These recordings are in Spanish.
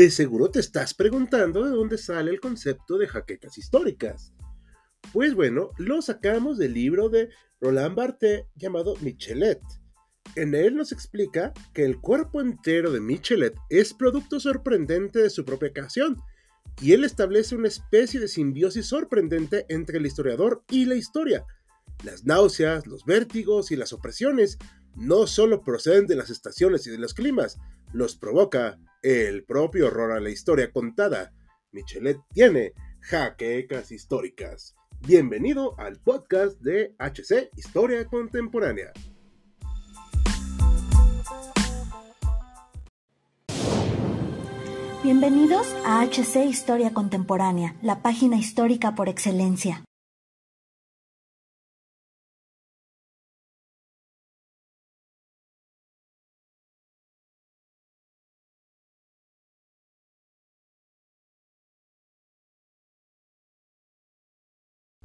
De seguro te estás preguntando de dónde sale el concepto de jaquecas históricas. Pues bueno, lo sacamos del libro de Roland Barthes llamado Michelet. En él nos explica que el cuerpo entero de Michelet es producto sorprendente de su propia creación, y él establece una especie de simbiosis sorprendente entre el historiador y la historia. Las náuseas, los vértigos y las opresiones no solo proceden de las estaciones y de los climas, los provoca el propio horror a la historia contada. Michelet tiene jaquecas históricas. Bienvenido al podcast de HC Historia Contemporánea. Bienvenidos a HC Historia Contemporánea, la página histórica por excelencia.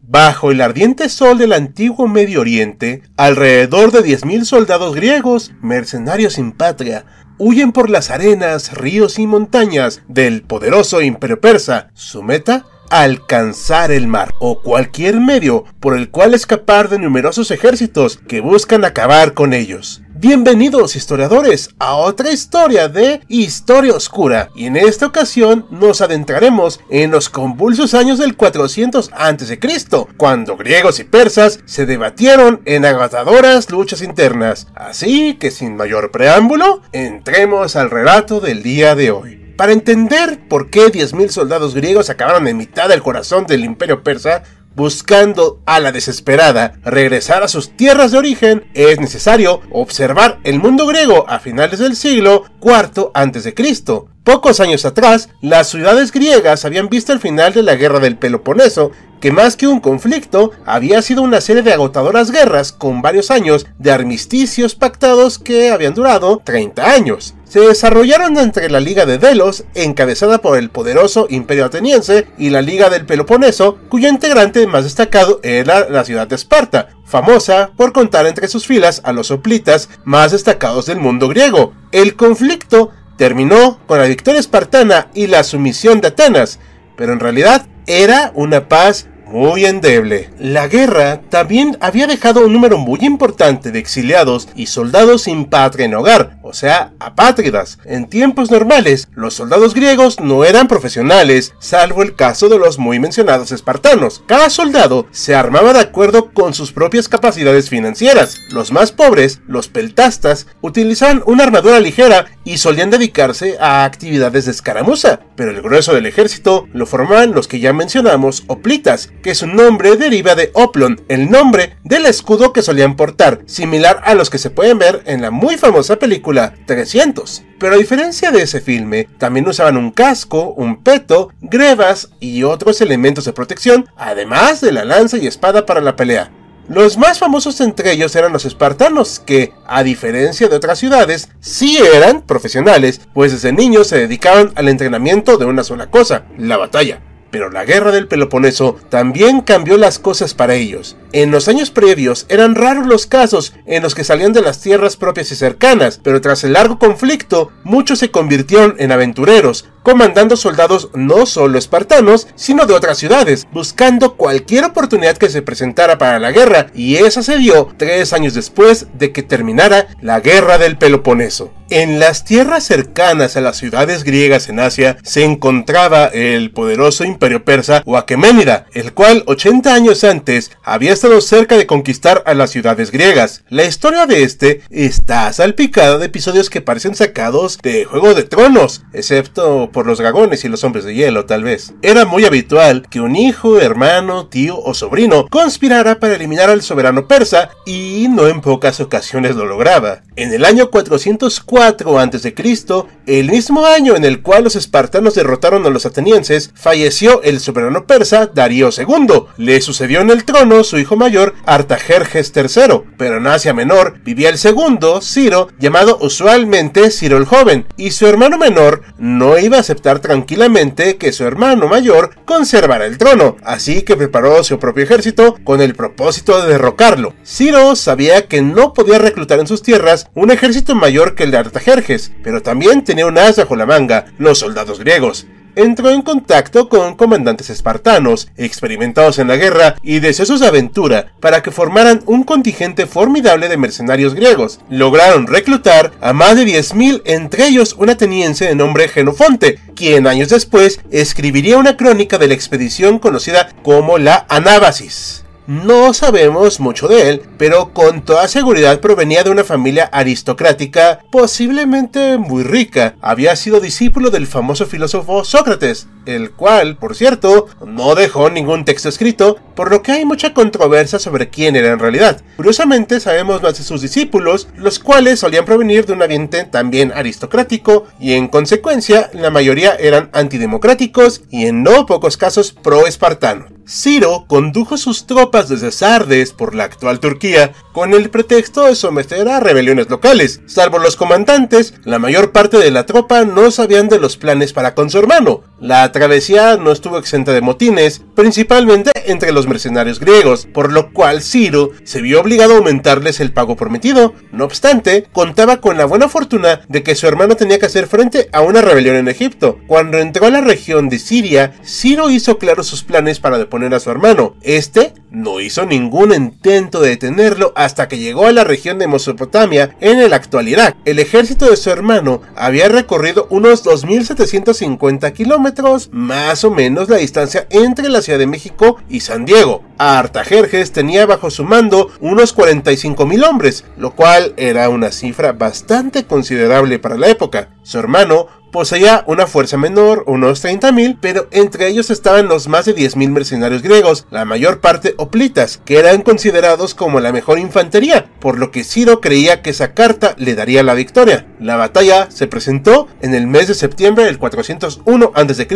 Bajo el ardiente sol del antiguo Medio Oriente, alrededor de 10.000 soldados griegos, mercenarios sin patria, huyen por las arenas, ríos y montañas del poderoso imperio persa. Su meta, alcanzar el mar o cualquier medio por el cual escapar de numerosos ejércitos que buscan acabar con ellos. Bienvenidos historiadores a otra historia de Historia Oscura y en esta ocasión nos adentraremos en los convulsos años del 400 a.C., cuando griegos y persas se debatieron en agotadoras luchas internas. Así que sin mayor preámbulo, entremos al relato del día de hoy. Para entender por qué 10.000 soldados griegos acabaron en mitad del corazón del imperio persa, buscando a la desesperada regresar a sus tierras de origen, es necesario observar el mundo griego a finales del siglo IV a.C. Pocos años atrás, las ciudades griegas habían visto el final de la guerra del Peloponeso, que más que un conflicto, había sido una serie de agotadoras guerras con varios años de armisticios pactados que habían durado 30 años se desarrollaron entre la Liga de Delos, encabezada por el poderoso Imperio Ateniense, y la Liga del Peloponeso, cuyo integrante más destacado era la ciudad de Esparta, famosa por contar entre sus filas a los soplitas más destacados del mundo griego. El conflicto terminó con la victoria espartana y la sumisión de Atenas, pero en realidad era una paz muy endeble. La guerra también había dejado un número muy importante de exiliados y soldados sin patria en hogar, o sea, apátridas. En tiempos normales, los soldados griegos no eran profesionales, salvo el caso de los muy mencionados espartanos. Cada soldado se armaba de acuerdo con sus propias capacidades financieras. Los más pobres, los peltastas, utilizaban una armadura ligera y solían dedicarse a actividades de escaramuza, pero el grueso del ejército lo formaban los que ya mencionamos oplitas, que su nombre deriva de Oplon, el nombre del escudo que solían portar, similar a los que se pueden ver en la muy famosa película 300. Pero a diferencia de ese filme, también usaban un casco, un peto, grebas y otros elementos de protección, además de la lanza y espada para la pelea. Los más famosos entre ellos eran los espartanos, que, a diferencia de otras ciudades, sí eran profesionales, pues desde niños se dedicaban al entrenamiento de una sola cosa, la batalla. Pero la guerra del Peloponeso también cambió las cosas para ellos. En los años previos eran raros los casos en los que salían de las tierras propias y cercanas, pero tras el largo conflicto, muchos se convirtieron en aventureros, comandando soldados no solo espartanos, sino de otras ciudades, buscando cualquier oportunidad que se presentara para la guerra, y esa se dio tres años después de que terminara la guerra del Peloponeso. En las tierras cercanas a las ciudades griegas en Asia se encontraba el poderoso imperio persa Aqueménida, el cual 80 años antes había estado cerca de conquistar a las ciudades griegas. La historia de este está salpicada de episodios que parecen sacados de Juego de Tronos, excepto por los dragones y los hombres de hielo, tal vez. Era muy habitual que un hijo, hermano, tío o sobrino conspirara para eliminar al soberano persa y no en pocas ocasiones lo lograba. En el año 404 a.C., el mismo año en el cual los espartanos derrotaron a los atenienses, falleció el soberano persa Darío II. Le sucedió en el trono su hijo mayor Artajerjes III, pero en Asia Menor vivía el segundo, Ciro, llamado usualmente Ciro el Joven, y su hermano menor no iba a aceptar tranquilamente que su hermano mayor conservara el trono, así que preparó su propio ejército con el propósito de derrocarlo. Ciro sabía que no podía reclutar en sus tierras un ejército mayor que el de Artajerjes, pero también tenía un as bajo la manga, los soldados griegos entró en contacto con comandantes espartanos, experimentados en la guerra y deseosos de aventura, para que formaran un contingente formidable de mercenarios griegos. Lograron reclutar a más de 10.000, entre ellos un ateniense de nombre Genofonte, quien años después escribiría una crónica de la expedición conocida como la Anábasis. No sabemos mucho de él, pero con toda seguridad provenía de una familia aristocrática, posiblemente muy rica. Había sido discípulo del famoso filósofo Sócrates, el cual, por cierto, no dejó ningún texto escrito, por lo que hay mucha controversia sobre quién era en realidad. Curiosamente, sabemos más de sus discípulos, los cuales solían provenir de un ambiente también aristocrático, y en consecuencia, la mayoría eran antidemocráticos y en no pocos casos pro-espartanos. Ciro condujo sus tropas desde Sardes por la actual Turquía con el pretexto de someter a rebeliones locales. Salvo los comandantes, la mayor parte de la tropa no sabían de los planes para con su hermano. La travesía no estuvo exenta de motines, principalmente entre los mercenarios griegos, por lo cual Ciro se vio obligado a aumentarles el pago prometido. No obstante, contaba con la buena fortuna de que su hermano tenía que hacer frente a una rebelión en Egipto. Cuando entró a la región de Siria, Ciro hizo claros sus planes para deponer a su hermano. Este no hizo ningún intento de detenerlo hasta que llegó a la región de Mesopotamia en el actual Irak. El ejército de su hermano había recorrido unos 2.750 kilómetros, más o menos la distancia entre la Ciudad de México y San Diego. Artajerjes tenía bajo su mando unos 45.000 hombres, lo cual era una cifra bastante considerable para la época. Su hermano poseía una fuerza menor, unos 30.000, pero entre ellos estaban los más de 10.000 mercenarios griegos, la mayor parte hoplitas, que eran considerados como la mejor infantería, por lo que Ciro creía que esa carta le daría la victoria. La batalla se presentó en el mes de septiembre del 401 a.C.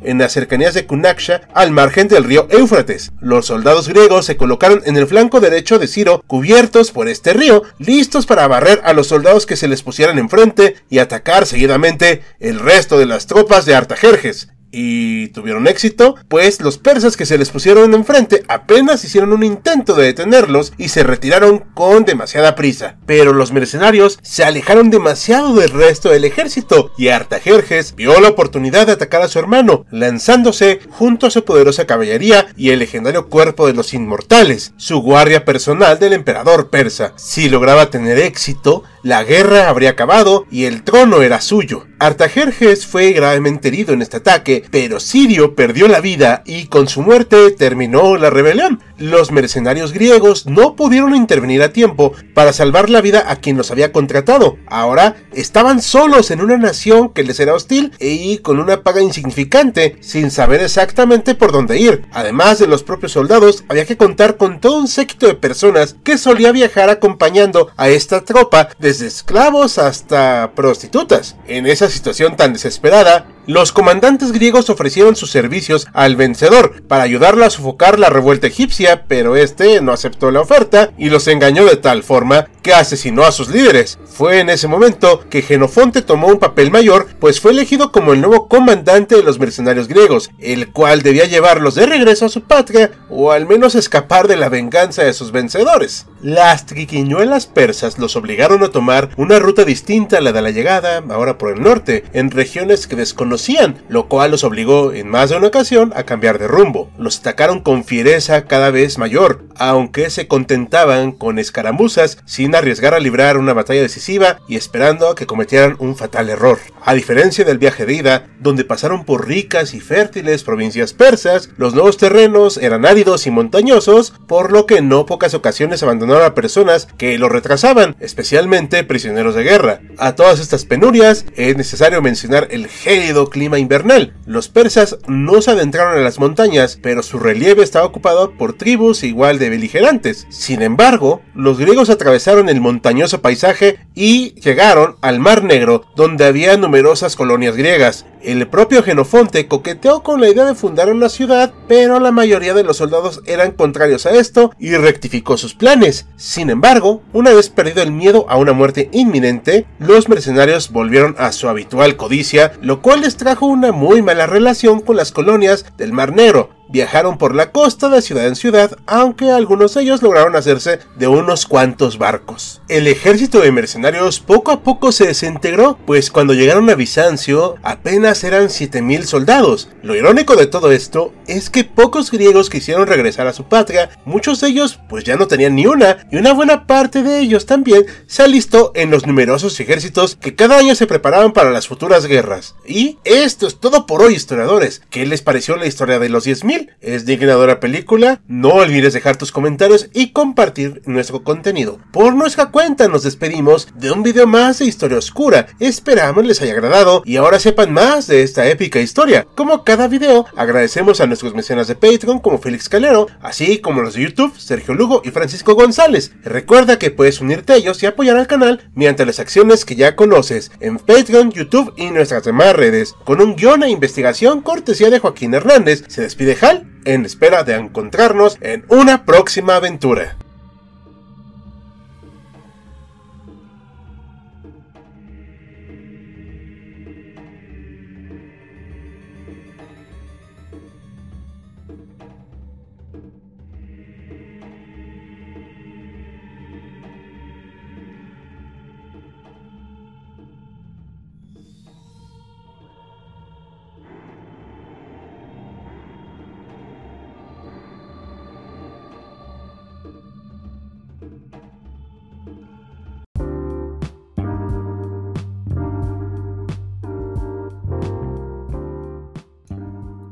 en las cercanías de Kunaksha, al margen del río Éufrates. Los soldados griegos se colocaron en el flanco derecho de Ciro, cubiertos por este río, listos para barrer a los soldados que se les pusieran enfrente y atacar seguidamente el resto de las tropas de Artajerjes y tuvieron éxito, pues los persas que se les pusieron enfrente apenas hicieron un intento de detenerlos y se retiraron con demasiada prisa. Pero los mercenarios se alejaron demasiado del resto del ejército y Artajerjes vio la oportunidad de atacar a su hermano, lanzándose junto a su poderosa caballería y el legendario cuerpo de los inmortales, su guardia personal del emperador persa. Si lograba tener éxito, la guerra habría acabado y el trono era suyo. Artajerjes fue gravemente herido en este ataque, pero Sirio perdió la vida y con su muerte terminó la rebelión. Los mercenarios griegos no pudieron intervenir a tiempo para salvar la vida a quien los había contratado. Ahora estaban solos en una nación que les era hostil y con una paga insignificante, sin saber exactamente por dónde ir. Además de los propios soldados, había que contar con todo un séquito de personas que solía viajar acompañando a esta tropa desde esclavos hasta prostitutas. En esa situación tan desesperada, los comandantes griegos ofrecieron sus servicios al vencedor para ayudarlo a sofocar la revuelta egipcia, pero este no aceptó la oferta y los engañó de tal forma que asesinó a sus líderes. Fue en ese momento que Genofonte tomó un papel mayor, pues fue elegido como el nuevo comandante de los mercenarios griegos, el cual debía llevarlos de regreso a su patria o al menos escapar de la venganza de sus vencedores. Las triquiñuelas persas los obligaron a tomar una ruta distinta a la de la llegada, ahora por el norte, en regiones que desconocían, lo cual los obligó en más de una ocasión a cambiar de rumbo. Los atacaron con fiereza cada vez mayor, aunque se contentaban con escaramuzas sin arriesgar a librar una batalla decisiva y esperando a que cometieran un fatal error. A diferencia del viaje de ida, donde pasaron por ricas y fértiles provincias persas, los nuevos terrenos eran áridos y montañosos, por lo que en no pocas ocasiones abandonaron a personas que lo retrasaban, especialmente prisioneros de guerra. A todas estas penurias es necesario mencionar el gélido clima invernal. Los persas no se adentraron a las montañas, pero su relieve estaba ocupado por tribus igual de beligerantes. Sin embargo, los griegos atravesaron el montañoso paisaje y llegaron al Mar Negro, donde había numerosas colonias griegas. El propio Genofonte coqueteó con la idea de fundar una ciudad, pero la mayoría de los soldados eran contrarios a esto y rectificó sus planes. Sin embargo, una vez perdido el miedo a una muerte inminente, los mercenarios volvieron a su habitual codicia, lo cual les trajo una muy mala relación con las colonias del Mar Negro, viajaron por la costa de ciudad en ciudad, aunque algunos de ellos lograron hacerse de unos cuantos barcos. El ejército de mercenarios poco a poco se desintegró, pues cuando llegaron a Bizancio apenas eran 7000 soldados. Lo irónico de todo esto es que pocos griegos quisieron regresar a su patria, muchos de ellos pues ya no tenían ni una, y una buena parte de ellos también se alistó en los numerosos ejércitos que cada año se preparaban para las futuras guerras. Y esto es todo por hoy, historiadores. ¿Qué les pareció la historia de los 10.000? ¿Es digna de la película? No olvides dejar tus comentarios y compartir nuestro contenido. Por nuestra cuenta nos despedimos de un video más de historia oscura. Esperamos les haya agradado y ahora sepan más de esta épica historia. Como cada video, agradecemos a nuestros mecenas de Patreon como Félix Calero, así como los de YouTube, Sergio Lugo y Francisco González. Recuerda que puedes unirte a ellos y apoyar al canal mediante las acciones que ya conoces en Patreon, YouTube y nuestras demás redes. Con un guion e investigación cortesía de Joaquín Hernández, se despide En espera de encontrarnos en una próxima aventura.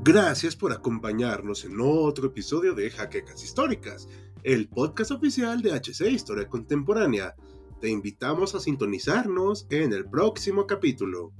Gracias por acompañarnos en otro episodio de Jaquecas Históricas, el podcast oficial de HC Historia Contemporánea. Te invitamos a sintonizarnos en el próximo capítulo.